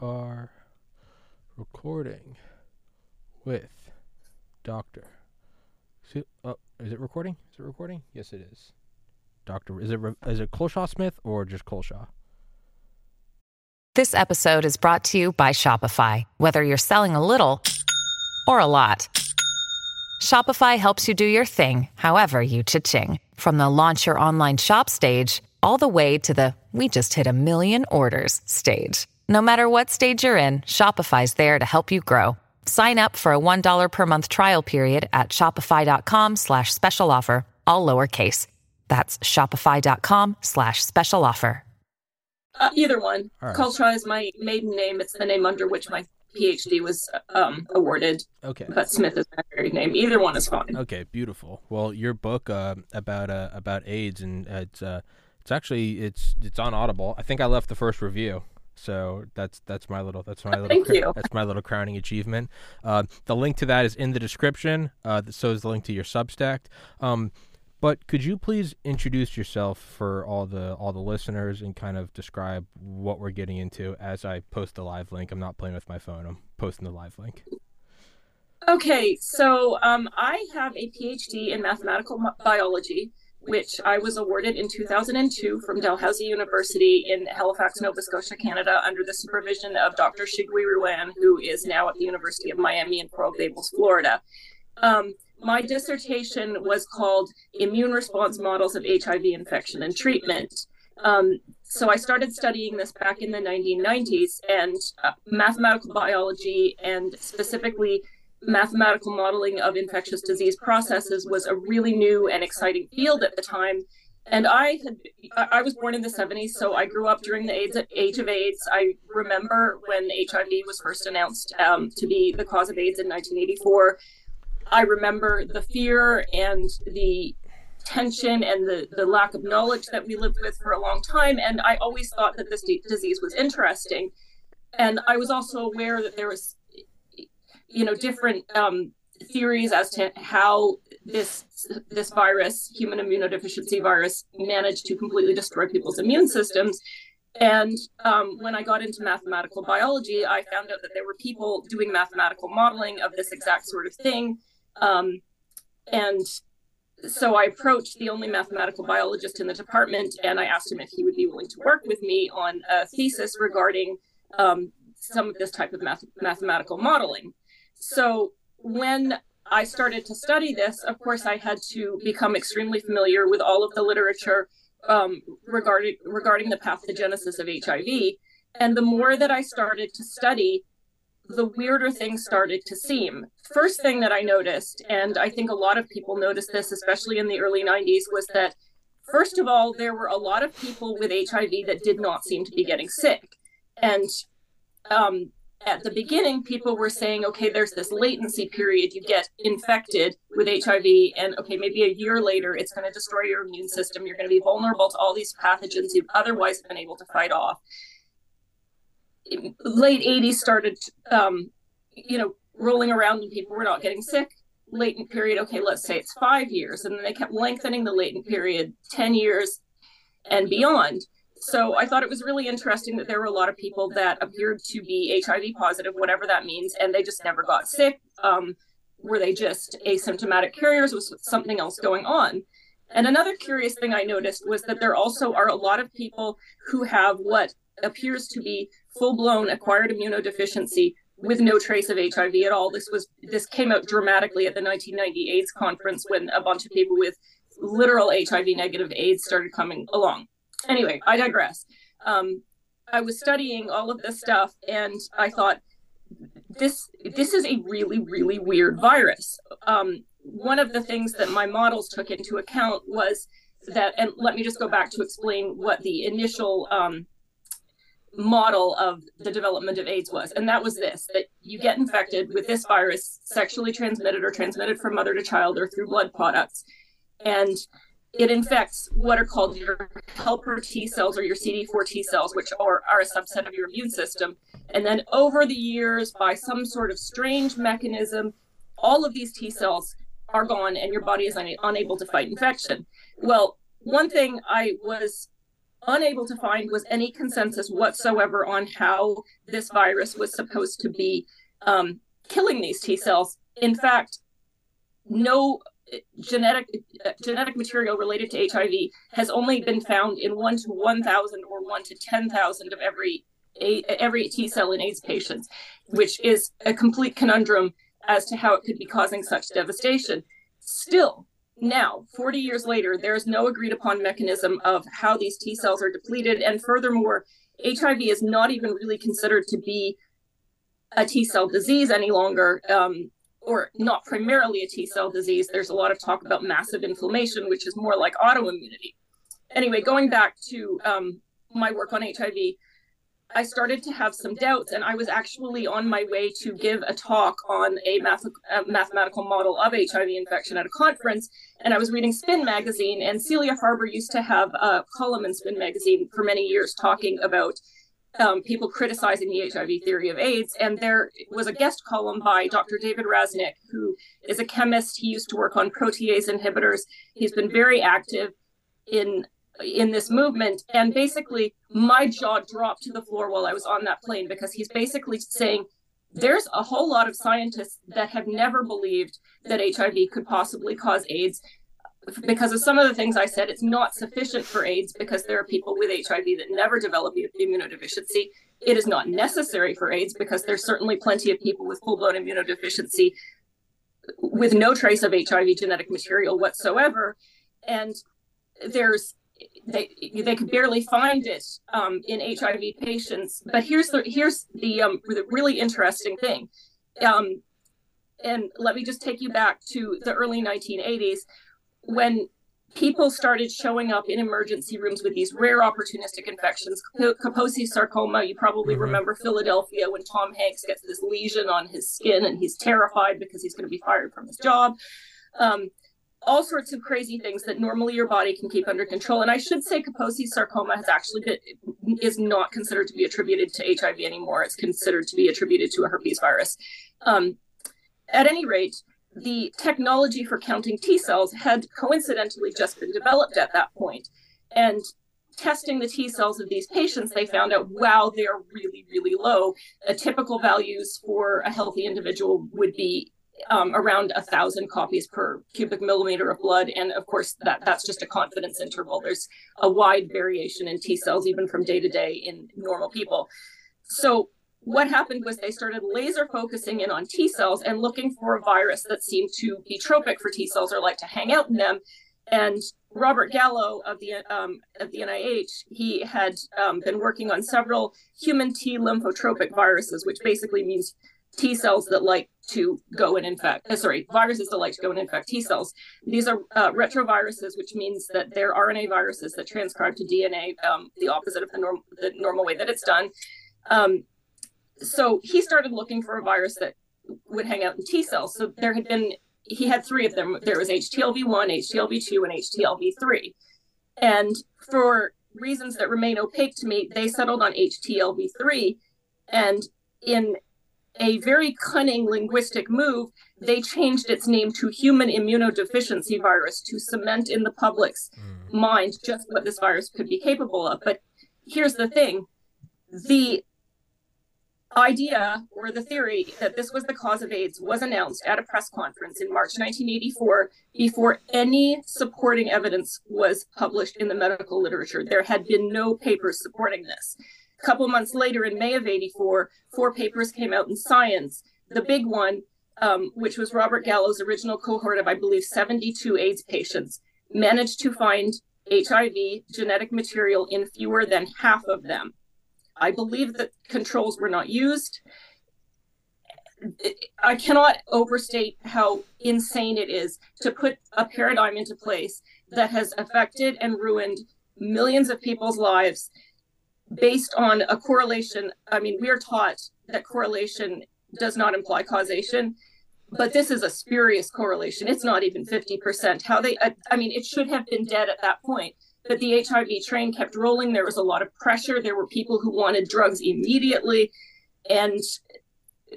are recording with Doctor. Oh, is it recording? Is it recording? Yes, it is. Doctor, is it it Culshaw Smith or just Culshaw? This episode is brought to you by Shopify. Whether you're selling a little or a lot, Shopify helps you do your thing, however you cha-ching. From the launch your online shop stage, all the way to the we just hit a million orders stage. No matter what stage you're in, Shopify's there to help you grow. Sign up for a $1 per month trial period at shopify.com slash special offer, all lowercase. That's shopify.com slash special offer. Uh, either one. All right. Culshaw is my maiden name. It's the name under which my PhD was um, awarded, Okay. but Smith is my married name. Either one is fine. Okay, beautiful. Well, your book uh, about uh, about AIDS and uh, it's uh, it's actually it's it's on Audible. I think I left the first review, so that's that's my little that's my little Thank cr- you. that's my little crowning achievement. Uh, the link to that is in the description. Uh, so is the link to your Substack. Um, but could you please introduce yourself for all the all the listeners and kind of describe what we're getting into as I post the live link? I'm not playing with my phone. I'm posting the live link. Okay, so um, I have a PhD in mathematical biology, which I was awarded in 2002 from Dalhousie University in Halifax, Nova Scotia, Canada, under the supervision of Dr. Shigui Ruan, who is now at the University of Miami in Coral Gables, Florida. Um, my dissertation was called Immune Response Models of HIV Infection and Treatment. Um, so I started studying this back in the 1990s, and uh, mathematical biology and specifically mathematical modeling of infectious disease processes was a really new and exciting field at the time. And I had I was born in the 70s, so I grew up during the AIDS, age of AIDS. I remember when HIV was first announced um, to be the cause of AIDS in 1984. I remember the fear and the tension and the, the lack of knowledge that we lived with for a long time. And I always thought that this disease was interesting. And I was also aware that there was you know different um, theories as to how this this virus, human immunodeficiency virus, managed to completely destroy people's immune systems. And um, when I got into mathematical biology, I found out that there were people doing mathematical modeling of this exact sort of thing. Um, and so I approached the only mathematical biologist in the department, and I asked him if he would be willing to work with me on a thesis regarding um, some of this type of math- mathematical modeling. So when I started to study this, of course, I had to become extremely familiar with all of the literature um, regarding regarding the pathogenesis of HIV. And the more that I started to study, the weirder things started to seem. First thing that I noticed, and I think a lot of people noticed this, especially in the early 90s, was that first of all, there were a lot of people with HIV that did not seem to be getting sick. And um, at the beginning, people were saying, okay, there's this latency period. You get infected with HIV, and okay, maybe a year later, it's going to destroy your immune system. You're going to be vulnerable to all these pathogens you've otherwise been able to fight off. Late 80s started, um, you know, rolling around, and people were not getting sick. Latent period, okay, let's say it's five years. And then they kept lengthening the latent period 10 years and beyond. So I thought it was really interesting that there were a lot of people that appeared to be HIV positive, whatever that means, and they just never got sick. Um, were they just asymptomatic carriers? Was something else going on? And another curious thing I noticed was that there also are a lot of people who have what appears to be full-blown acquired immunodeficiency with no trace of HIV at all. This was this came out dramatically at the 1990 AIDS conference when a bunch of people with literal HIV negative AIDS started coming along anyway, I digress. Um, I was studying all of this stuff, and I thought this this is a really really weird virus. Um, one of the things that my models took into account was that, and let me just go back to explain what the initial um, model of the development of AIDS was, and that was this: that you get infected with this virus, sexually transmitted or transmitted from mother to child or through blood products, and it infects what are called your helper T cells or your CD4 T cells, which are, are a subset of your immune system. And then over the years, by some sort of strange mechanism, all of these T cells are gone and your body is una- unable to fight infection. Well, one thing I was unable to find was any consensus whatsoever on how this virus was supposed to be um, killing these T cells. In fact, no genetic genetic material related to HIV has only been found in one to one thousand or one to ten thousand of every every T cell in AIDS patients, which is a complete conundrum as to how it could be causing such devastation. Still, now, 40 years later, there is no agreed upon mechanism of how these T cells are depleted. And furthermore, HIV is not even really considered to be a T cell disease any longer, um, or not primarily a T cell disease. There's a lot of talk about massive inflammation, which is more like autoimmunity. Anyway, going back to um, my work on HIV, I started to have some doubts, and I was actually on my way to give a talk on a, math- a, mathematical model of HIV infection at a conference. And I was reading Spin magazine, and Celia Farber used to have a column in Spin magazine for many years talking about um, people criticizing the HIV theory of AIDS. And there was a guest column by Dr. David Rasnick, who is a chemist. He used to work on protease inhibitors. He's been very active in in this movement. And basically, my jaw dropped to the floor while I was on that plane because he's basically saying there's a whole lot of scientists that have never believed that HIV could possibly cause AIDS. Because of some of the things I said, it's not sufficient for AIDS because there are people with HIV that never develop immunodeficiency. It is not necessary for AIDS because there's certainly plenty of people with full blown immunodeficiency with no trace of HIV genetic material whatsoever. And there's they they could barely find it um, in HIV patients. But here's the here's the um, the really interesting thing, um, and let me just take you back to the early 1980s when people started showing up in emergency rooms with these rare opportunistic infections. Kaposi sarcoma, you probably mm-hmm. remember Philadelphia when Tom Hanks gets this lesion on his skin and he's terrified because he's going to be fired from his job. Um, all sorts of crazy things that normally your body can keep under control. And I should say Kaposi sarcoma has actually been is not considered to be attributed to HIV anymore. It's considered to be attributed to a herpes virus. Um, at any rate, the technology for counting T cells had coincidentally just been developed at that point. And testing the T cells of these patients, they found out, wow, they're really, really low. A typical values for a healthy individual would be um, around a thousand copies per cubic millimeter of blood. And of course, that that's just a confidence interval. There's a wide variation in T cells, even from day to day in normal people. So what happened was they started laser focusing in on T cells and looking for a virus that seemed to be tropic for T cells or like to hang out in them. And Robert Gallo of the um, of the NIH, he had um, been working on several human T lymphotropic viruses, which basically means T cells that like to go and infect, uh, sorry, viruses that like to go and infect T cells. These are uh, retroviruses, which means that they're RNA viruses that transcribe to DNA, um, the opposite of the, norm- the normal way that it's done. Um, so he started looking for a virus that would hang out in T cells. So there had been, he had three of them. There was HTLV1, HTLV2, and HTLV3. And for reasons that remain opaque to me, they settled on HTLV3. And in a very cunning linguistic move, they changed its name to human immunodeficiency virus to cement in the public's mm. mind just what this virus could be capable of. But here's the thing the idea or the theory that this was the cause of AIDS was announced at a press conference in March 1984 before any supporting evidence was published in the medical literature. There had been no papers supporting this. A couple months later, in May of 84, four papers came out in Science. The big one, um, which was Robert Gallo's original cohort of, I believe, 72 AIDS patients, managed to find HIV genetic material in fewer than half of them. I believe that controls were not used. I cannot overstate how insane it is to put a paradigm into place that has affected and ruined millions of people's lives based on a correlation. I mean, we are taught that correlation does not imply causation, but this is a spurious correlation. It's not even 50%. How they, I mean, it should have been dead at that point. But the HIV train kept rolling. There was a lot of pressure. There were people who wanted drugs immediately. And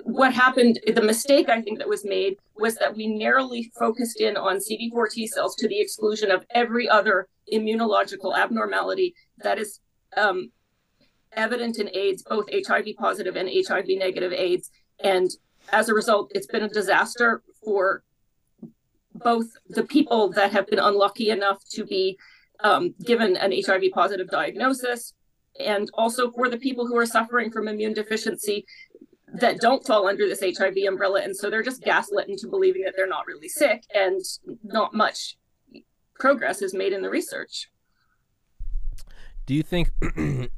what happened, the mistake I think that was made was that we narrowly focused in on CD4 T cells to the exclusion of every other immunological abnormality that is um, evident in AIDS, both HIV positive and HIV negative AIDS. And as a result, it's been a disaster for both the people that have been unlucky enough to be um, given an HIV positive diagnosis and also for the people who are suffering from immune deficiency that don't fall under this HIV umbrella. And so they're just gaslit into believing that they're not really sick and not much progress is made in the research. Do you think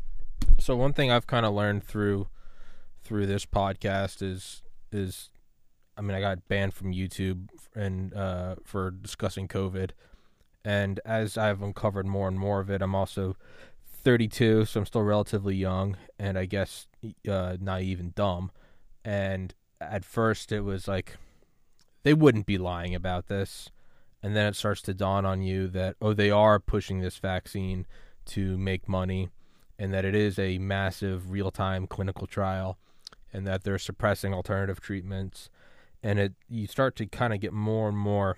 so one thing I've kind of learned through through this podcast is is I mean I got banned from YouTube and uh, for discussing COVID and as I've uncovered more and more of it I'm also 32 so I'm still relatively young and I guess uh, naive and dumb. And at first it was like they wouldn't be lying about this. And then it starts to dawn on you that oh they are pushing this vaccine to make money and that it is a massive real-time clinical trial and that they're suppressing alternative treatments. And it you start to kind of get more and more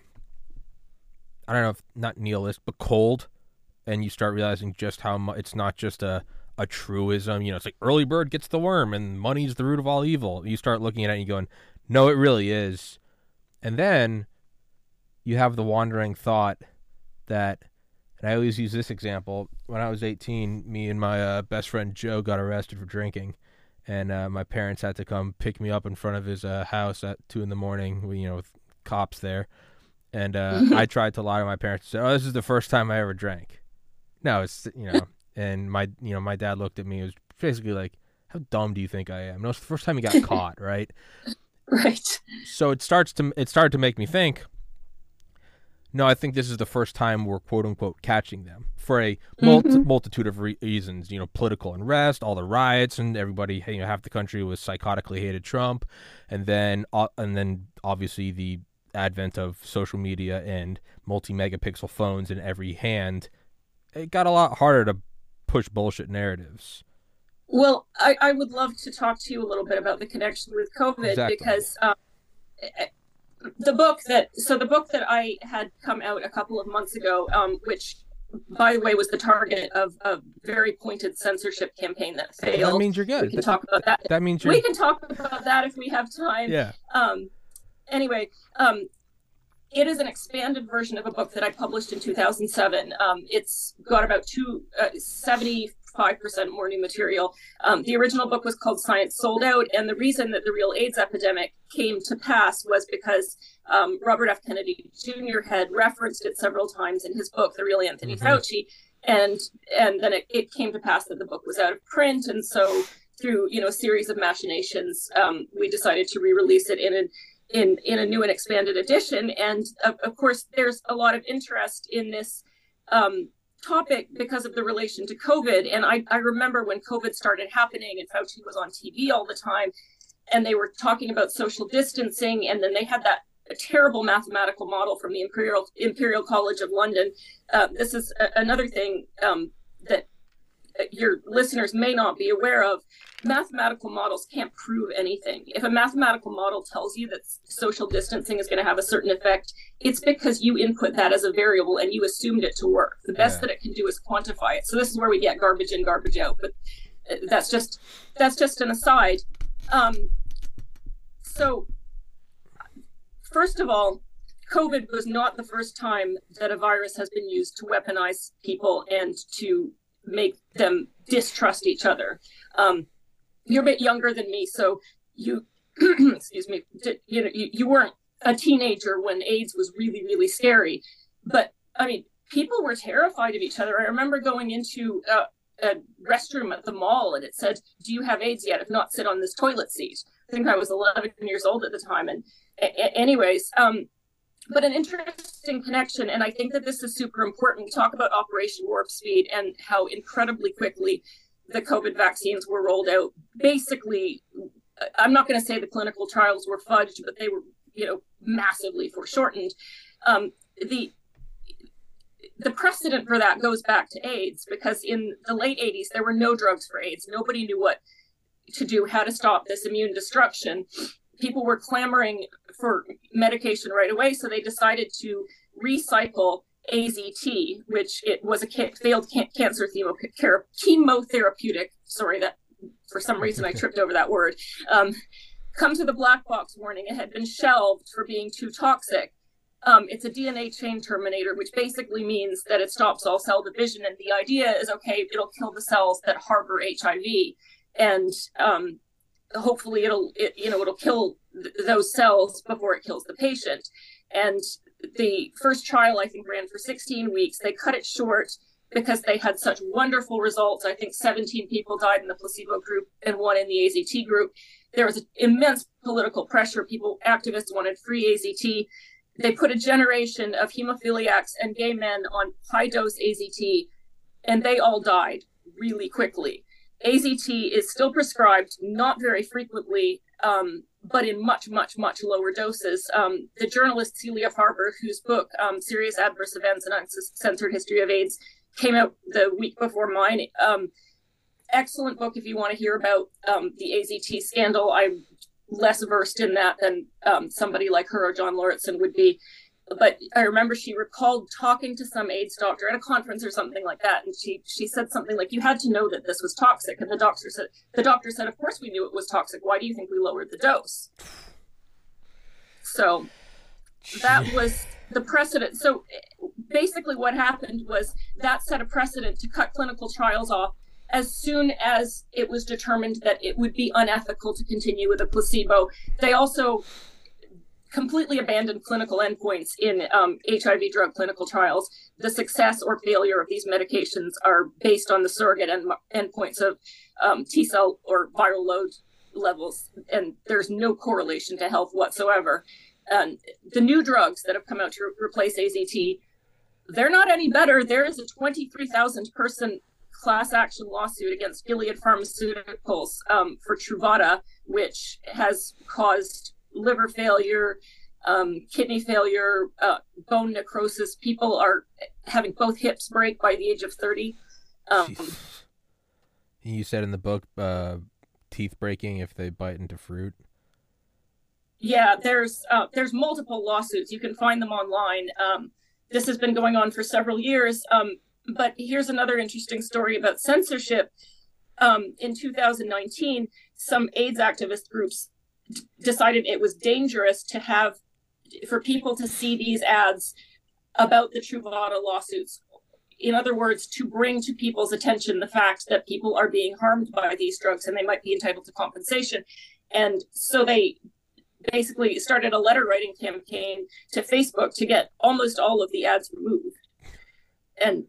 I don't know if not nihilist but cold and you start realizing just how much it's not just a a truism. You know, it's like early bird gets the worm and money's the root of all evil. You start looking at it and you're going, no, it really is. And then you have the wandering thought that, and I always use this example. When I was 18, me and my uh, best friend Joe got arrested for drinking. And uh, my parents had to come pick me up in front of his uh, house at two in the morning, you know, with cops there. And uh, I tried to lie to my parents say, "Oh, this is the first time I ever drank." No, it's you know, and my you know my dad looked at me. It was basically like, "How dumb do you think I am?" No, it's the first time he got caught, right? Right. So it starts to it started to make me think. No, I think this is the first time we're quote unquote catching them for a mm-hmm. multitude of re- reasons. You know, political unrest, all the riots, and everybody. You know, half the country was psychotically hated Trump, and then uh, and then obviously the advent of social media and multi megapixel phones in every hand. It got a lot harder to push bullshit narratives. Well, I, I would love to talk to you a little bit about the connection with COVID exactly. because um, the book that so the book that I had come out a couple of months ago, um, which by the way was the target of a very pointed censorship campaign that failed. That means you're good. We can talk about that. That means you're... we can talk about that if we have time. Yeah. Um. Anyway, um, it is an expanded version of a book that I published in 2007. Um, it's got about two, uh, 75% more new material. Um, the original book was called Science Sold Out, and the reason that the real AIDS epidemic came to pass was because um, Robert F. Kennedy Jr. had referenced it several times in his book, The Real Anthony mm-hmm. Fauci, and and then it, it, came to pass that the book was out of print, and so through you know a series of machinations, um, we decided to re-release it in an in in a new and expanded edition. And of, of course, there's a lot of interest in this um, topic because of the relation to COVID. And I, I remember when COVID started happening and Fauci was on TV all the time, and they were talking about social distancing, and then they had that a terrible mathematical model from the Imperial Imperial College of London. Uh, this is a, another thing um, that your listeners may not be aware of, mathematical models can't prove anything. If a mathematical model tells you that social distancing is going to have a certain effect, it's because you input that as a variable and you assumed it to work. The best yeah. that it can do is quantify it. So this is where we get garbage in, garbage out. But uh, that's just that's just an aside. Um, so first of all, COVID was not the first time that a virus has been used to weaponize people and to make them distrust each other. Um, you're a bit younger than me, so you, excuse me, you know, you, you weren't a teenager when AIDS was really, really scary. But I mean, people were terrified of each other. I remember going into a, a restroom at the mall and it said, Do you have AIDS yet? If not, sit on this toilet seat. I think I was 11 years old at the time. And, a- anyways, um, but an interesting connection. And I think that this is super important. We talk about Operation Warp Speed and how incredibly quickly the COVID vaccines were rolled out. Basically, I'm not going to say the clinical trials were fudged, but they were, you know, massively foreshortened. Um, the the precedent for that goes back to AIDS because in the late 80s there were no drugs for AIDS. Nobody knew what to do, how to stop this immune destruction people were clamoring for medication right away, so they decided to recycle AZT, which it was a ca- failed can- cancer chemo- chemotherapeutic. Sorry, that for some reason I tripped over that word. Um, come to the black box warning. It had been shelved for being too toxic. Um, it's a DNA chain terminator, which basically means that it stops all cell division. And the idea is okay, it'll kill the cells that harbor HIV, and um, hopefully it'll it, you know it'll kill th- those cells before it kills the patient. And the first trial I think ran for 16 weeks. They cut it short because they had such wonderful results. I think 17 people died in the placebo group and one in the AZT group. There was immense political pressure. People, activists wanted free AZT. They put a generation of hemophiliacs and gay men on high dose AZT, and they all died really quickly. AZT is still prescribed, not very frequently, um, but in much, much, much lower doses. Um, the journalist Celia Farber, whose book, um, Serious Adverse Events and Uncensored History of AIDS, came out the week before mine. Um, excellent book if you want to hear about um, the AZT scandal. I'm less versed in that than um, somebody like her or John Lauritsen would be. But I remember she recalled talking to some AIDS doctor at a conference or something like that, and she she said something like, "You had to know that this was toxic." And the doctor said, "The doctor said, of course we knew it was toxic. Why do you think we lowered the dose?" So that was the precedent. So basically, what happened was that set a precedent to cut clinical trials off as soon as it was determined that it would be unethical to continue with a placebo. They also completely abandoned clinical endpoints in um, HIV drug clinical trials. The success or failure of these medications are based on the surrogate end- endpoints of um, T cell or viral load levels, and there's no correlation to health whatsoever. And the new drugs that have come out to re- replace AZT, they're not any better. There is a 23,000 person class action lawsuit against Gilead Pharmaceuticals um, for Truvada, which has caused liver failure, um, kidney failure, uh, bone necrosis. People are having both hips break by the age of 30. Um, you said in the book, uh, teeth breaking if they bite into fruit. Yeah, there's uh, there's multiple lawsuits. You can find them online. Um, this has been going on for several years. Um, but here's another interesting story about censorship. Um, in 2019, some AIDS activist groups decided it was dangerous to have for people to see these ads about the Truvada lawsuits. In other words, to bring to people's attention the fact that people are being harmed by these drugs and they might be entitled to compensation. And so they basically started a letter writing campaign to Facebook to get almost all of the ads removed. And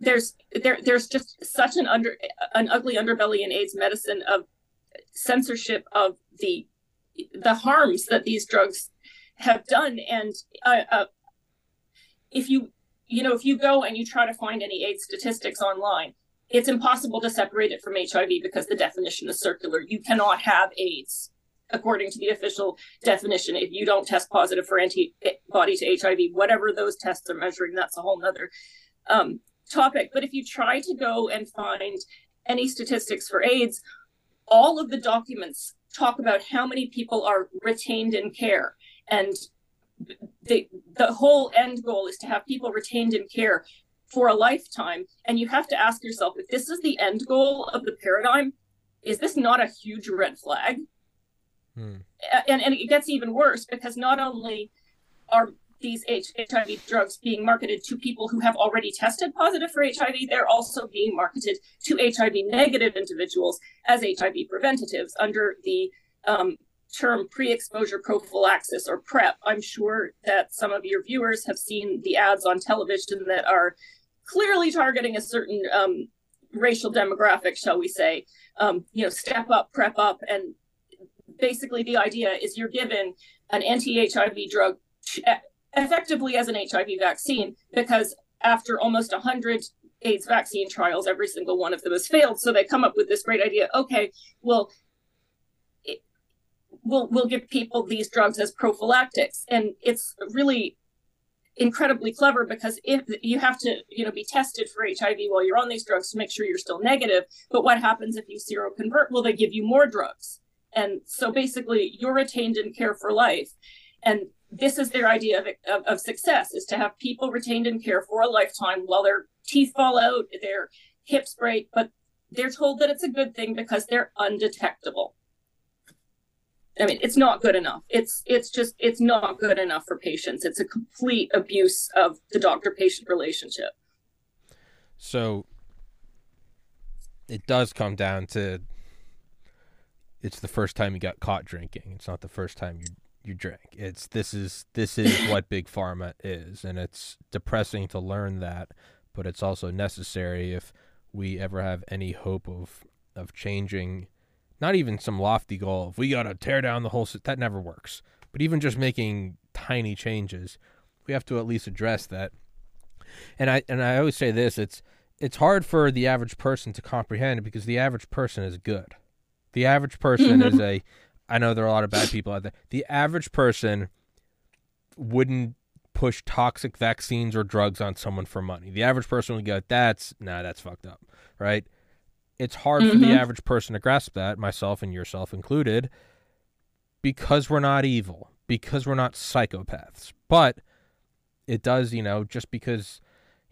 there's there there's just such an under an ugly underbelly in AIDS medicine of censorship of the the harms that these drugs have done. And uh, uh, if you you know if you go and you try to find any AIDS statistics online it's impossible to separate it from HIV because the definition is circular. You cannot have AIDS according to the official definition if you don't test positive for antibody to HIV whatever those tests are measuring that's a whole nother um, topic. But if you try to go and find any statistics for AIDS, all of the documents talk about how many people are retained in care. And the, the whole end goal is to have people retained in care for a lifetime. And you have to ask yourself if this is the end goal of the paradigm, is this not a huge red flag? Hmm. And, and it gets even worse because not only are these HIV drugs being marketed to people who have already tested positive for HIV. They're also being marketed to HIV negative individuals as HIV preventatives under the um, term pre exposure prophylaxis or PrEP. I'm sure that some of your viewers have seen the ads on television that are clearly targeting a certain um, racial demographic, shall we say. Um, you know, step up, prep up. And basically, the idea is you're given an anti HIV drug effectively as an HIV vaccine because after almost 100 AIDS vaccine trials, every single one of them has failed. So they come up with this great idea. Okay, well, we'll we'll give people these drugs as prophylactics, and it's really incredibly clever because if you have to you know be tested for hiv while you're on these drugs to make sure you're still negative but what happens if you seroconvert well they give you more drugs And so basically, you're retained in care for life. And this is their idea of, of, of, success is to have people retained in care for a lifetime while their teeth fall out, their hips break, but they're told that it's a good thing because they're undetectable. I mean, it's not good enough. It's it's just it's not good enough for patients. It's a complete abuse of the doctor-patient relationship. So it does come down to it's the first time you got caught drinking. It's not the first time you you drink. It's this is this is what big pharma is, and it's depressing to learn that, but it's also necessary if we ever have any hope of of changing not even some lofty goal if we got to tear down the whole that never works. But even just making tiny changes we have to at least address that. And i and i always say this it's it's hard for the average person to comprehend because the average person is good. The average person is mm-hmm. a i know there are a lot of bad people out there the average person wouldn't push toxic vaccines or drugs on someone for money. The average person would go, "That's nah, that's fucked up," right? It's hard mm-hmm. for the mm-hmm. average person to grasp that, myself and yourself included, because we're not evil, because we're not psychopaths. But it does, you know, just because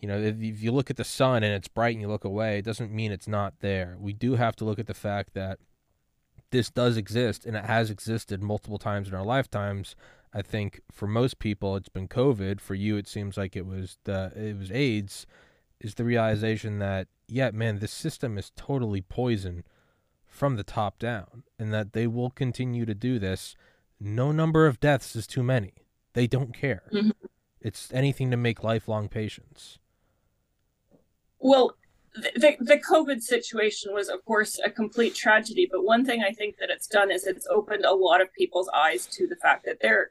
you know, if, if you look at the sun and it's bright and you look away, it doesn't mean it's not there. We do have to look at the fact that this does exist and it has existed multiple times in our lifetimes I think for most people it's been COVID. For you, it seems like it was the it was AIDS. Is the realization that yeah, man, this system is totally poison from the top down, and that they will continue to do this. No number of deaths is too many. They don't care. Mm-hmm. It's anything to make lifelong patients. Well, the, the COVID situation was, of course, a complete tragedy. But one thing I think that it's done is it's opened a lot of people's eyes to the fact that there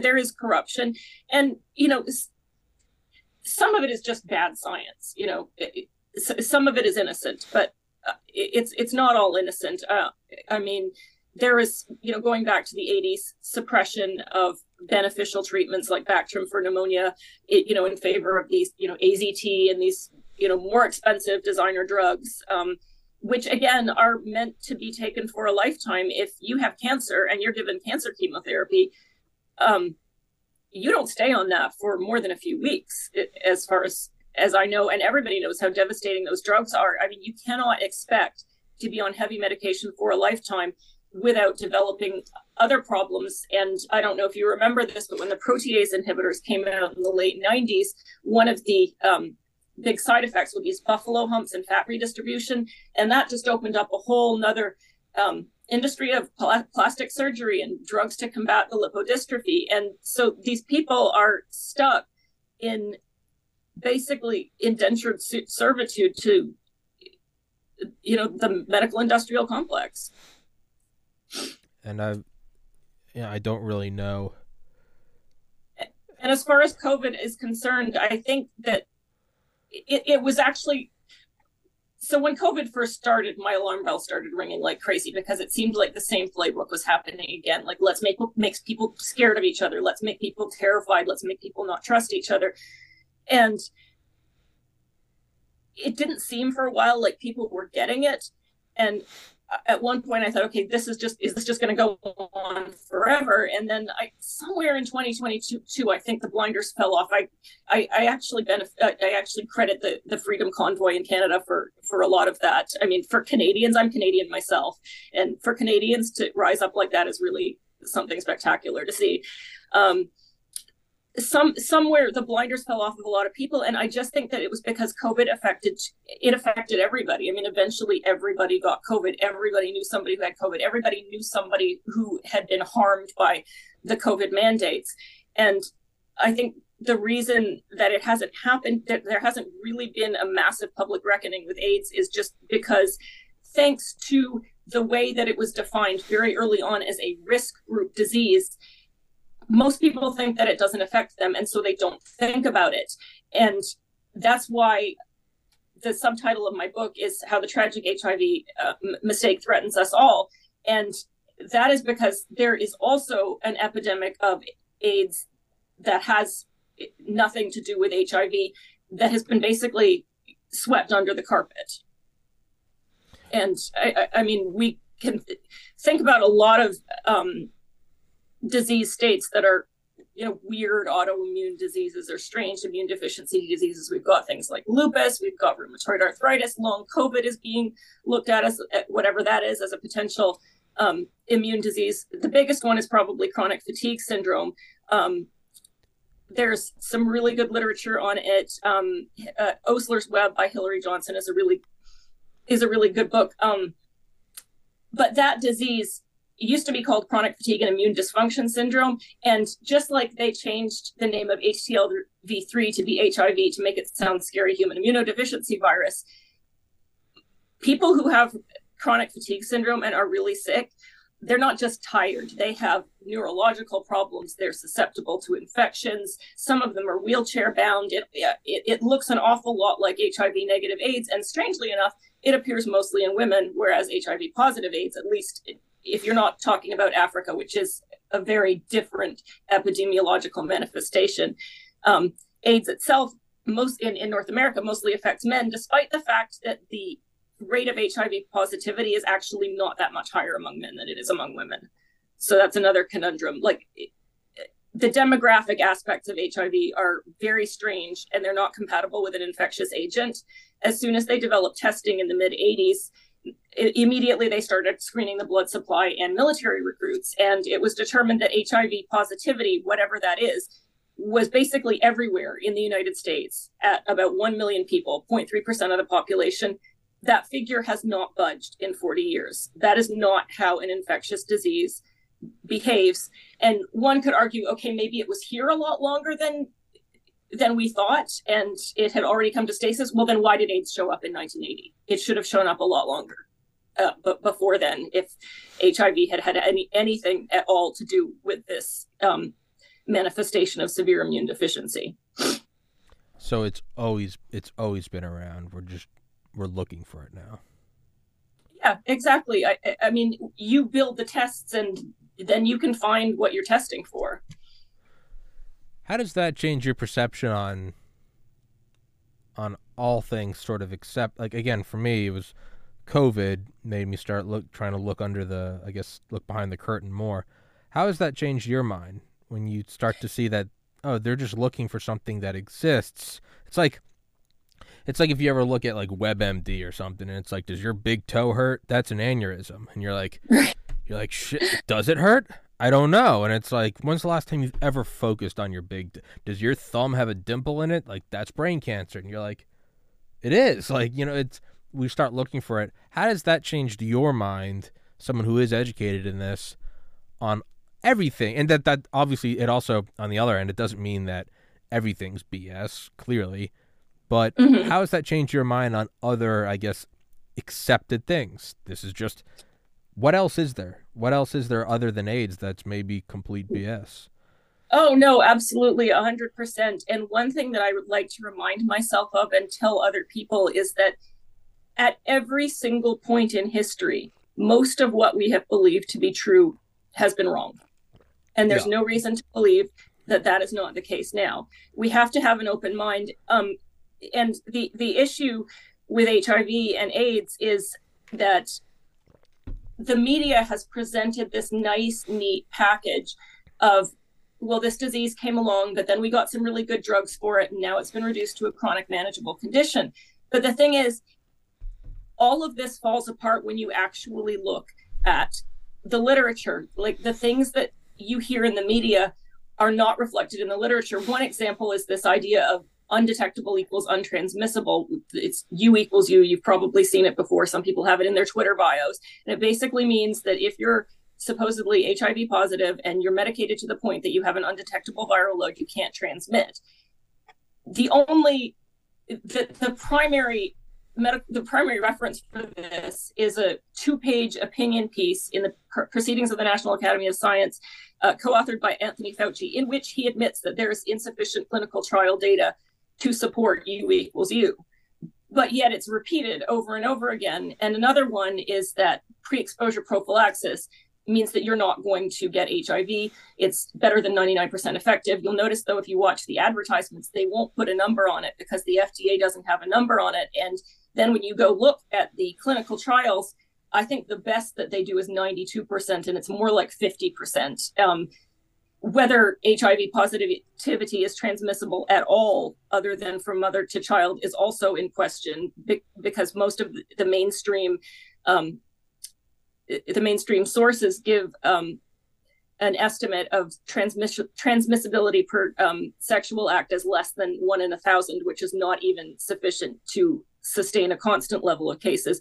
there is corruption, and you know, some of it is just bad science. You know, some of it is innocent, but uh, it's it's not all innocent. Uh, I mean, there is you know going back to the 80s suppression of beneficial treatments like Bactrim for pneumonia, it, you know, in favor of these you know AZT and these you know more expensive designer drugs um, which again are meant to be taken for a lifetime if you have cancer and you're given cancer chemotherapy um, you don't stay on that for more than a few weeks as far as as i know and everybody knows how devastating those drugs are i mean you cannot expect to be on heavy medication for a lifetime without developing other problems. And I don't know if you remember this, but when the protease inhibitors came out in the late 90s, one of the um, big side effects with these buffalo humps and fat redistribution. And that just opened up a whole nother um, industry of pl- plastic surgery and drugs to combat the lipodystrophy. And so these people are stuck in basically indentured servitude to, you know, the medical industrial complex. And I, yeah, I don't really know. And as far as COVID is concerned, I think that it, it was actually so when COVID first started, my alarm bell started ringing like crazy because it seemed like the same playbook was happening again. Like let's make makes people scared of each other. Let's make people terrified. Let's make people not trust each other. And it didn't seem for a while like people were getting it. And at one point I thought, okay, this is just is this just going to go on forever? And then I somewhere in 2022, I think the blinders fell off. I I, I actually benefit. I actually credit the the Freedom Convoy in Canada for for a lot of that. I mean, for Canadians, I'm Canadian myself, and for Canadians to rise up like that is really something spectacular to see. Um, some somewhere the blinders fell off of a lot of people and i just think that it was because covid affected it affected everybody. I mean eventually everybody got covid. Everybody knew somebody who had covid. Everybody knew somebody who had been harmed by the covid mandates. And i think the reason that it hasn't happened that there hasn't really been a massive public reckoning with aids is just because thanks to the way that it was defined very early on as a risk group disease most people think that it doesn't affect them and so they don't think about it. And that's why the subtitle of my book is how the tragic hiv uh, mistake threatens us all. And that is because there is also an epidemic of aids that has nothing to do with hiv that has been basically swept under the carpet. And i, I mean we can think about a lot of um, disease states that are you know weird autoimmune diseases or strange immune deficiency diseases. We've got things like lupus we've got rheumatoid arthritis long covid is being looked at as whatever that is as a potential um, immune disease. The biggest one is probably chronic fatigue syndrome. Um, there's some really good literature on it. Um, uh, osler's web by hillary johnson is a really is a really good book. Um, but that disease used to be called chronic fatigue and immune dysfunction syndrome. And just like they changed the name of HTLV3 to be HIV to make it sound scary, human immunodeficiency virus, people who have chronic fatigue syndrome and are really sick, they're not just tired, they have neurological problems. They're susceptible to infections. Some of them are wheelchair bound. It, it, it looks an awful lot like HIV negative AIDS. And strangely enough, it appears mostly in women, whereas HIV positive AIDS, at least if you're not talking about Africa, which is a very different epidemiological manifestation. Um, AIDS itself, most in, in North America, mostly affects men, despite the fact that the rate of HIV positivity is actually not that much higher among men than it is among women. So that's another conundrum. Like the demographic aspects of HIV are very strange and they're not compatible with an infectious agent. As soon as they developed testing in the mid 80s, immediately they started screening the blood supply and military recruits and it was determined that hiv positivity whatever that is was basically everywhere in the united states at about 1 million people 0.3% of the population. That figure has not budged in 40 years. That is not how an infectious disease behaves. And one could argue okay maybe it was here a lot longer than than we thought and it had already come to stasis well then why did aids show up in 1980 it should have shown up a lot longer uh, but before then if hiv had had any anything at all to do with this um, manifestation of severe immune deficiency. So it's always it's always been around. We're just we're looking for it now. Yeah exactly. I i mean you build the tests and then you can find what you're testing for how does that change your perception on on all things sort of except like again for me it was COVID made me start look trying to look under the I guess look behind the curtain more. How has that changed your mind when you start to see that oh they're just looking for something that exists? It's like it's like if you ever look at like WebMD or something and it's like does your big toe hurt? That's an aneurysm and you're like you're like shit does it hurt? I don't know. And it's like, when's the last time you've ever focused on your big? D- Does your thumb have a dimple in it? Like that's brain cancer. And you're like, it is. Like you know, it's we start looking for it. How does that change your mind, someone who is educated in this, on everything? And that that obviously it also on the other end, it doesn't mean that everything's BS. Clearly, but mm-hmm. how has that changed your mind on other, I guess, accepted things? This is just what else is there? What else is there other than AIDS that's maybe complete BS? Oh, no, absolutely, 100%. And one thing that I would like to remind myself of and tell other people is that at every single point in history, most of what we have believed to be true has been wrong. And there's yeah. no reason to believe that that is not the case now. We have to have an open mind. Um, and the, the issue with HIV and AIDS is that the media has presented this nice, neat package of, well, this disease came along, but then we got some really good drugs for it, and now it's been reduced to a chronic manageable condition. But the thing is, all of this falls apart when you actually look at the literature. Like the things that you hear in the media are not reflected in the literature. One example is this idea of undetectable equals untransmissible. It's U equals U. You've probably seen it before. Some people have it in their Twitter bios. And it basically means that if you're supposedly HIV positive and you're medicated to the point that you have an undetectable viral load, you can't transmit. The only, the, the primary medical the primary reference for this is a two-page opinion piece in the proceedings of the national academy of science uh, co-authored by anthony fauci in which he admits that there is insufficient clinical trial data to support U equals U. But yet it's repeated over and over again. And another one is that pre exposure prophylaxis means that you're not going to get HIV. It's better than 99% effective. You'll notice, though, if you watch the advertisements, they won't put a number on it because the FDA doesn't have a number on it. And then when you go look at the clinical trials, I think the best that they do is 92%, and it's more like 50%. Um, whether HIV positivity is transmissible at all, other than from mother to child, is also in question because most of the mainstream um, the mainstream sources give um, an estimate of transmiss- transmissibility per um, sexual act as less than one in a thousand, which is not even sufficient to sustain a constant level of cases.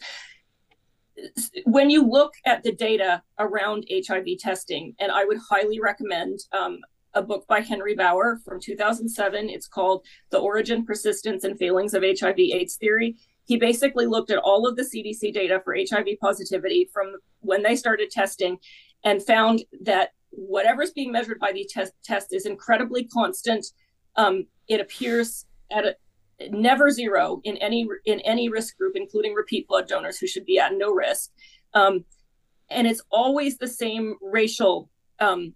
When you look at the data around HIV testing, and I would highly recommend um, a book by Henry Bauer from 2007. It's called The Origin, Persistence, and Failings of HIV AIDS Theory. He basically looked at all of the CDC data for HIV positivity from when they started testing and found that whatever's being measured by the test, test is incredibly constant. Um, it appears at a, never zero in any in any risk group, including repeat blood donors who should be at no risk. Um, and it's always the same racial um,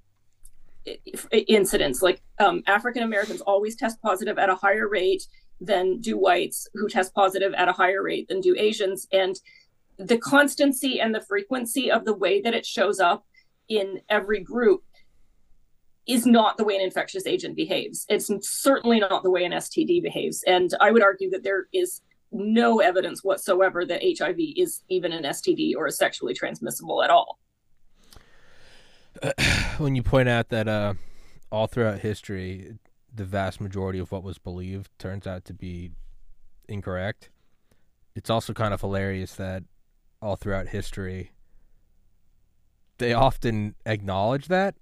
incidents. Like um, African Americans always test positive at a higher rate than do whites, who test positive at a higher rate than do Asians. And the constancy and the frequency of the way that it shows up in every group is not the way an infectious agent behaves. It's certainly not the way an STD behaves. And I would argue that there is no evidence whatsoever that HIV is even an STD or is sexually transmissible at all. when you point out that uh, all throughout history, the vast majority of what was believed turns out to be incorrect, it's also kind of hilarious that all throughout history, they often acknowledge that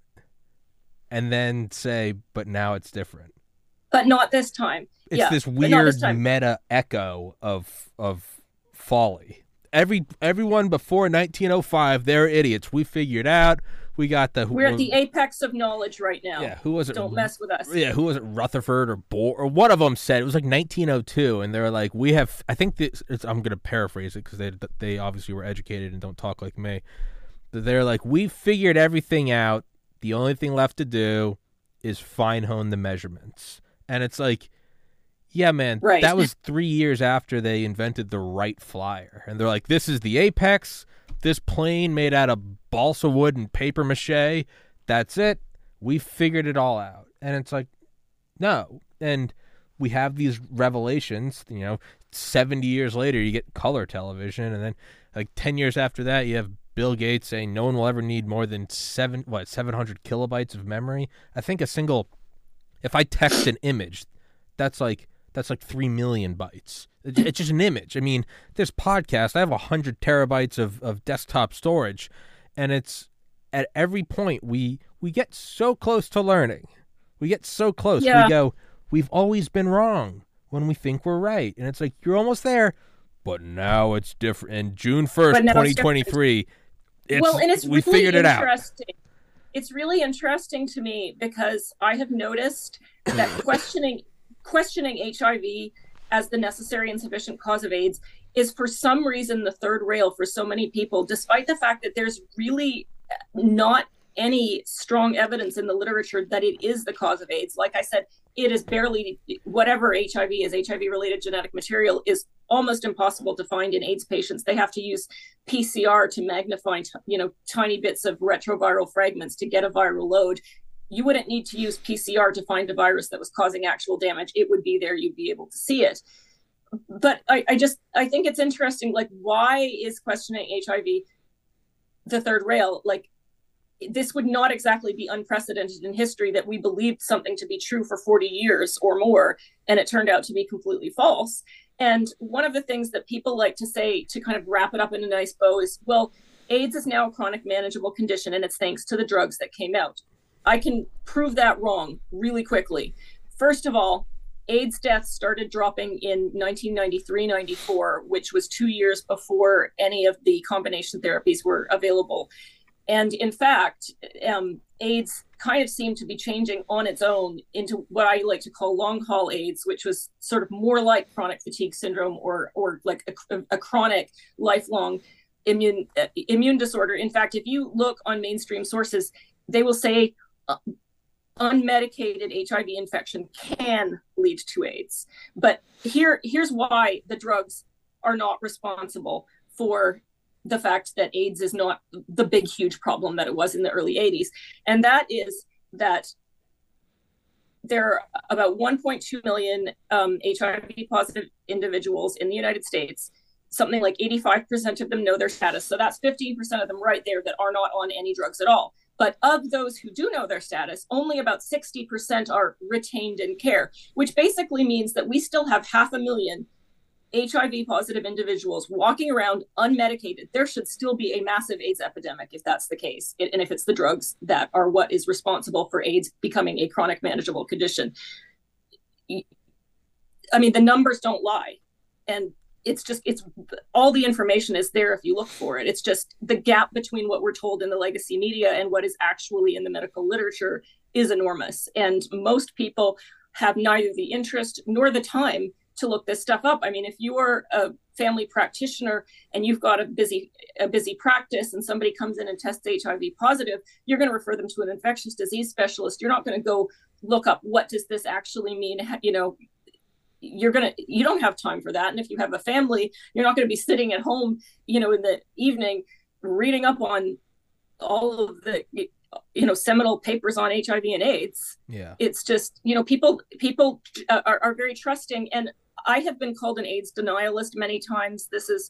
and then say, but now it's different. But not this time. It's yeah, this weird meta echo of of folly. Every everyone before 1905, they're idiots. We figured out. We got the. We're at the apex of knowledge right now. Yeah, who was it? Don't mess with us. Yeah, who was it? Rutherford or Bohr or one of them said it was like 1902, and they're like, "We have." I think this. I'm going to paraphrase it because they they obviously were educated and don't talk like me. They're like, we figured everything out. The only thing left to do is fine hone the measurements. And it's like, yeah, man, right. that was three years after they invented the Wright Flyer. And they're like, this is the apex. This plane made out of balsa wood and paper mache. That's it. We figured it all out. And it's like, no. And we have these revelations, you know, 70 years later, you get color television. And then, like, 10 years after that, you have Bill Gates saying no one will ever need more than seven what seven hundred kilobytes of memory. I think a single, if I text an image, that's like that's like three million bytes. It's just an image. I mean, this podcast, I have a hundred terabytes of, of desktop storage, and it's at every point we we get so close to learning. We get so close. Yeah. We go, we've always been wrong when we think we're right, and it's like you're almost there, but now it's different. And June first, twenty twenty three it's, well, and it's we really figured it interesting. Out. It's really interesting to me because I have noticed that questioning questioning HIV as the necessary and sufficient cause of AIDS is for some reason the third rail for so many people, despite the fact that there's really not any strong evidence in the literature that it is the cause of AIDS. Like I said, it is barely whatever HIV is, HIV related genetic material is almost impossible to find in AIDS patients. They have to use PCR to magnify, you know, tiny bits of retroviral fragments to get a viral load. You wouldn't need to use PCR to find a virus that was causing actual damage. It would be there. You'd be able to see it. But I, I just I think it's interesting. Like, why is questioning HIV the third rail? Like, this would not exactly be unprecedented in history that we believed something to be true for 40 years or more and it turned out to be completely false. And one of the things that people like to say to kind of wrap it up in a nice bow is well aids is now a chronic manageable condition and it's thanks to the drugs that came out. I can prove that wrong really quickly. First of all AIDS deaths started dropping in 1993 94, which was two years before any of the combination therapies were available. And in fact, um, AIDS kind of seemed to be changing on its own into what I like to call long haul AIDS, which was sort of more like chronic fatigue syndrome or or like a, a chronic lifelong immune uh, immune disorder. In fact, if you look on mainstream sources, they will say uh, unmedicated HIV infection can lead to AIDS. But here here's why the drugs are not responsible for the fact that AIDS is not the big, huge problem that it was in the early 80s. And that is that there are about 1.2 million um, HIV positive individuals in the United States. Something like 85% of them know their status. So that's 15% of them right there that are not on any drugs at all. But of those who do know their status, only about 60% are retained in care, which basically means that we still have half a million HIV positive individuals walking around unmedicated. There should still be a massive AIDS epidemic if that's the case, and if it's the drugs that are what is responsible for AIDS becoming a chronic manageable condition. I mean, the numbers don't lie. And it's just it's all the information is there if you look for it it's just the gap between what we're told in the legacy media and what is actually in the medical literature is enormous and most people have neither the interest nor the time to look this stuff up. I mean if you are a family practitioner and you've got a busy a busy practice and somebody comes in and tests hiv positive you're going to refer them to an infectious disease specialist. You're not going to go look up what does this actually mean you know you're gonna you don't have time for that. And if you have a family you're not going to be sitting at home you know in the evening reading up on all of the you know seminal papers on hiv and aids. Yeah. It's just you know people people uh, are, are very trusting. And i have been called an aids denialist many times. This is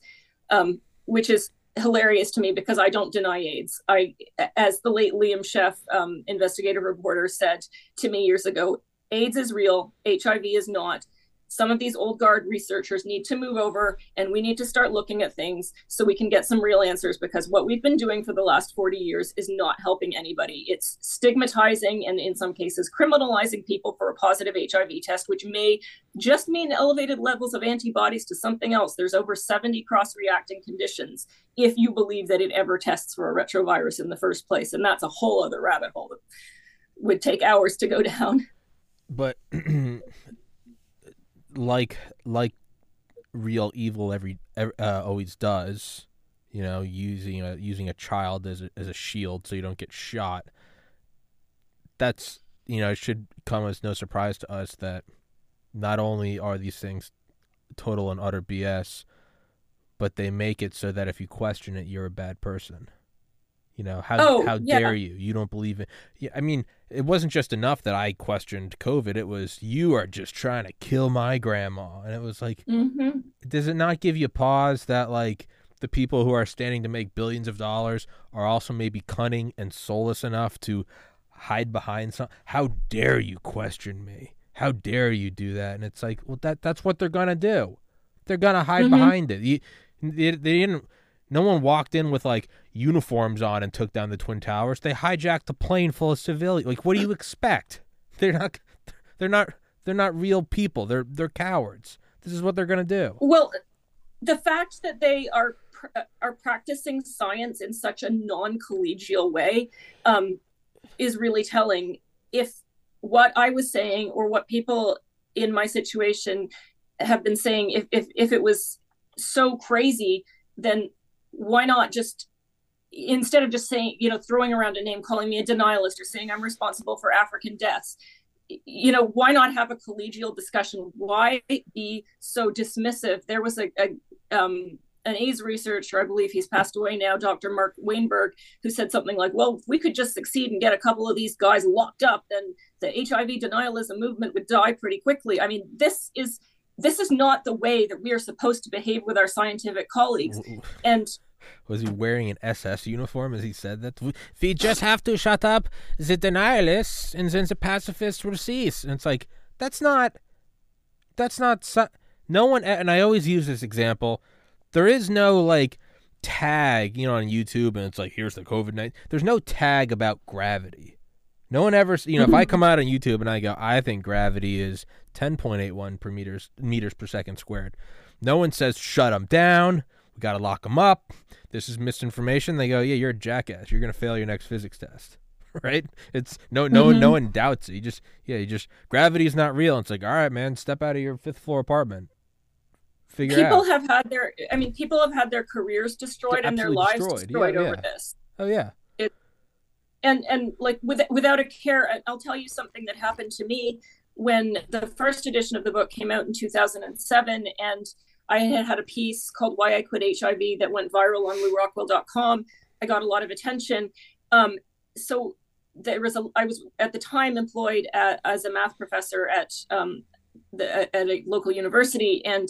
um which is hilarious to me because i don't deny aids. I as the late liam Scheff um, investigative reporter said to me years ago aids is real. Hiv is not some of these old guard researchers need to move over and we need to start looking at things so we can get some real answers because what we've been doing for the last 40 years is not helping anybody. It's stigmatizing and in some cases criminalizing people for a positive HIV test, which may just mean elevated levels of antibodies to something else. There's over 70 cross reacting conditions if you believe that it ever tests for a retrovirus in the first place. And that's a whole other rabbit hole that would take hours to go down. But like like real evil every uh, always does, you know, using a using a child as a, as a shield so you don't get shot. That's you know it should come as no surprise to us that not only are these things total and utter BS, but they make it so that if you question it, you're a bad person. You know how oh, how yeah. dare you? You don't believe it. Yeah, I mean, it wasn't just enough that I questioned COVID. It was you are just trying to kill my grandma, and it was like, mm-hmm. does it not give you pause that like the people who are standing to make billions of dollars are also maybe cunning and soulless enough to hide behind some? How dare you question me? How dare you do that? And it's like, well, that that's what they're gonna do. They're gonna hide mm-hmm. behind it. You, they, they didn't no one walked in with like uniforms on and took down the twin towers. They hijacked a plane full of civilians. Like, what do you expect? They're not. They're not. They're not real people. They're they're cowards. This is what they're gonna do. Well, the fact that they are are practicing science in such a non-collegial way um, is really telling. If what I was saying or what people in my situation have been saying, if if if it was so crazy, then why not just instead of just saying you know throwing around a name calling me a denialist or saying i'm responsible for african deaths you know why not have a collegial discussion why be so dismissive there was a, a um, an AIDS researcher, I believe he's passed away now, Dr. Mark Wainberg, who said something like, well, if we could just succeed and get a couple of these guys locked up, then the HIV denialism movement would die pretty quickly. I mean, this is this is not the way that we are supposed to behave with our scientific colleagues. And was he wearing an SS uniform as he said that? We just have to shut up the denialists and then the pacifists will cease. And it's like, that's not, that's not, no one, and I always use this example. There is no like tag, you know, on YouTube and it's like, here's the COVID 19. There's no tag about gravity. No one ever, you know, if I come out on YouTube and I go, I think gravity is 10.81 per meters meters per second squared. No one says shut them down. We got to lock them up. This is misinformation. They go, yeah, you're a jackass. You're gonna fail your next physics test, right? It's no, no, mm-hmm. no one doubts it. You just, yeah, you just gravity is not real. It's like, all right, man, step out of your fifth floor apartment. Figure out people out. have had their, I mean, people have had their careers destroyed and their lives destroyed, destroyed yeah, over yeah. this. Oh yeah It, and and like with, without a care i'll tell you something that happened to me when the first edition of the book came out in 2007 and I had had a piece called Why I Quit HIV that went viral on LewRockwell.com. I got a lot of attention. Um, so there was a, I was at the time employed at, as a math professor at, um, the, at a local university. And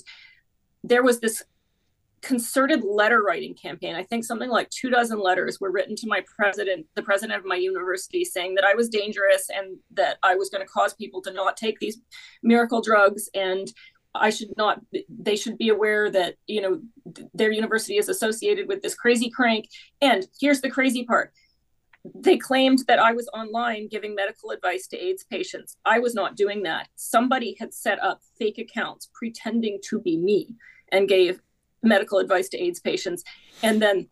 there was this concerted letter writing campaign. I think something like two dozen letters were written to my president, the president of my university, saying that I was dangerous and that I was going to cause people to not take these miracle drugs and I should not they should be aware that you know their university is associated with this crazy crank and here's the crazy part they claimed that I was online giving medical advice to AIDS patients. I was not doing that. Somebody had set up fake accounts pretending to be me and gave medical advice to AIDS patients. And then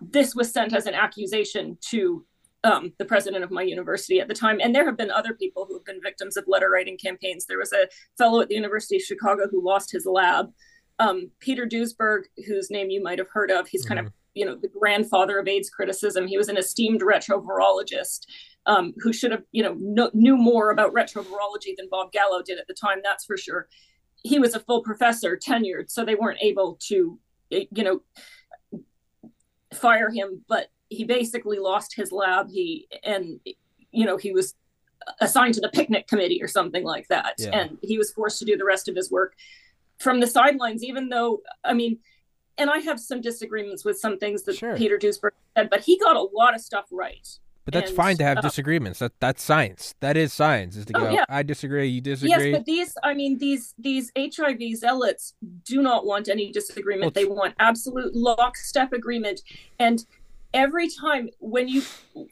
this was sent as an accusation to um, the president of my university at the time. And there have been other people who have been victims of letter writing campaigns. There was a fellow at the University of Chicago who lost his lab. Um, Peter Duesberg, whose name you might have heard of, he's mm-hmm. kind of you know the grandfather of AIDS criticism. He was an esteemed retrovirologist um, who should have you know knew more about retrovirology than Bob Gallo did at the time. That's for sure he was a full professor tenured so they weren't able to you know fire him but he basically lost his lab he and you know he was assigned to the picnic committee or something like that yeah. and he was forced to do the rest of his work from the sidelines even though i mean and i have some disagreements with some things that sure. peter duesberg said but he got a lot of stuff right but that's and, fine to have uh, disagreements. That that's science. That is science. Is to oh, go. Yeah. I disagree. You disagree. Yes, but these. I mean, these these HIV zealots do not want any disagreement. Well, they want absolute lockstep agreement. And every time when you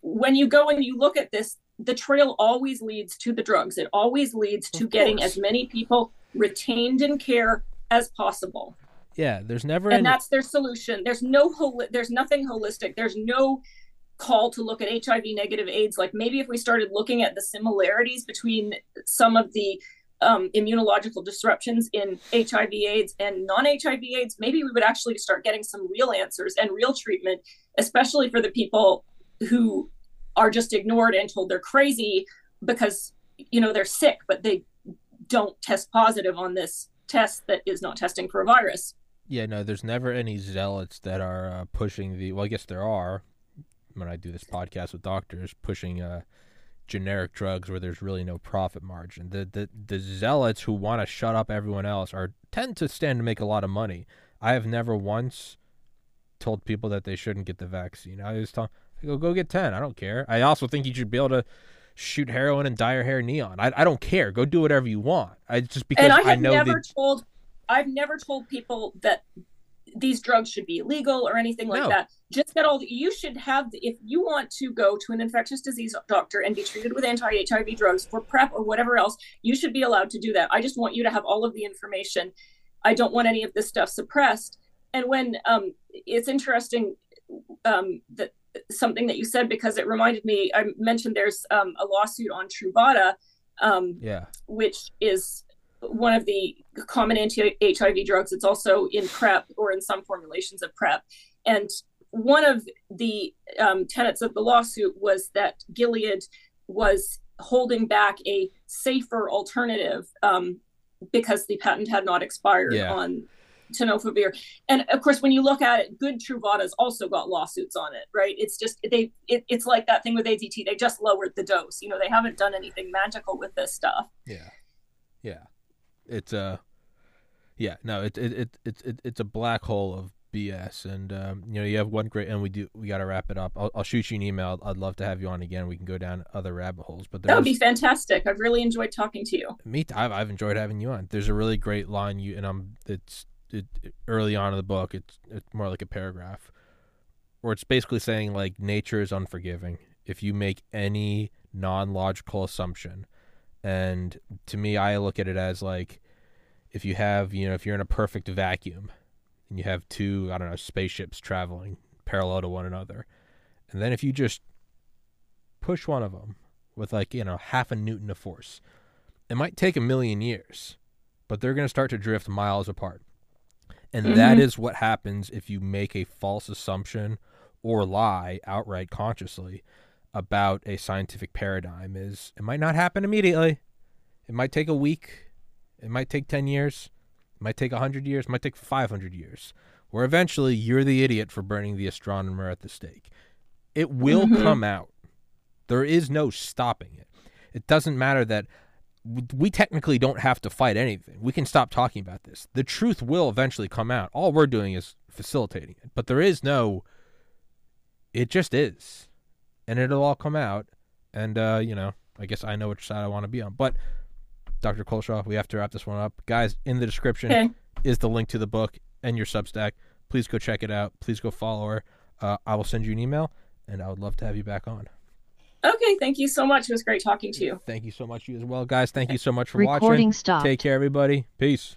when you go and you look at this, the trail always leads to the drugs. It always leads to getting as many people retained in care as possible. Yeah, there's never. And any... that's their solution. There's no holi- There's nothing holistic. There's no call to look at HIV negative AIDS. Like maybe if we started looking at the similarities between some of the um, immunological disruptions in HIV AIDS and non HIV AIDS, maybe we would actually start getting some real answers and real treatment, especially for the people who are just ignored and told they're crazy because you know they're sick, but they don't test positive on this test that is not testing for a virus. Yeah, no, there's never any zealots that are uh, pushing the. Well, I guess there are, when I do this podcast with doctors pushing uh, generic drugs where there's really no profit margin. The the the zealots who want to shut up everyone else are tend to stand to make a lot of money. I have never once told people that they shouldn't get the vaccine. I was tell go go get ten. I don't care. I also think you should be able to shoot heroin and dye your hair neon. I I don't care. Go do whatever you want. I just because and I, have I know never the... told I've never told people that these drugs should be illegal or anything like no. that. Just get all you should have if you want to go to an infectious disease doctor and be treated with anti-HIV drugs for PrEP or whatever else, you should be allowed to do that. I just want you to have all of the information. I don't want any of this stuff suppressed. And when um, it's interesting um, that something that you said because it reminded me. I mentioned there's um, a lawsuit on Truvada, um, yeah, which is one of the common anti-HIV drugs. It's also in PrEP or in some formulations of PrEP. And one of the um, tenets of the lawsuit was that Gilead was holding back a safer alternative um, because the patent had not expired yeah. on tenofovir. And of course, when you look at it, good Truvada's also got lawsuits on it, right? It's just they it, it's like that thing with ADT. They just lowered the dose. You know, they haven't done anything magical with this stuff. Yeah, yeah it's a yeah no it it, it, it, it it's a black hole of BS and um, you know you have one great and we do we got to wrap it up. I'll, I'll, shoot you an email. I'd love to have you on again. We can go down other rabbit holes. But that would be fantastic. I've really enjoyed talking to you. Me, I've I've enjoyed having you on. There's a really great line you and I'm it's it, early on in the book. It's it's more like a paragraph where it's basically saying like nature is unforgiving if you make any non-logical assumption and to me, I look at it as like if you have, you know, if you're in a perfect vacuum and you have two, I don't know, spaceships traveling parallel to one another. And then if you just push one of them with like, you know, half a newton of force, it might take a million years, but they're going to start to drift miles apart. And mm-hmm. that is what happens if you make a false assumption or lie outright consciously about a scientific paradigm is it might not happen immediately. It might take a week. It might take 10 years. It might take 100 years, It might take 500 years, where eventually you're the idiot for burning the astronomer at the stake. It will Mhm. come out. There is no stopping it. It doesn't matter that we technically don't have to fight anything. We can stop talking about this. The truth will eventually come out. All we're doing is facilitating it. But there is no it just is. And it'll all come out. And uh, you know, I guess I know which side I want to be on. But Dr. Culshaw, we have to wrap this one up. Guys, in the description Okay. is the link to the book and your Substack. Please go check it out. Please go follow her. Uh, I will send you an email, and I would love to have you back on. Okay, thank you so much. It was great talking to you. Thank you so much, you as well, guys. Thank you so much for Recording watching. stopped. Take care, everybody. Peace.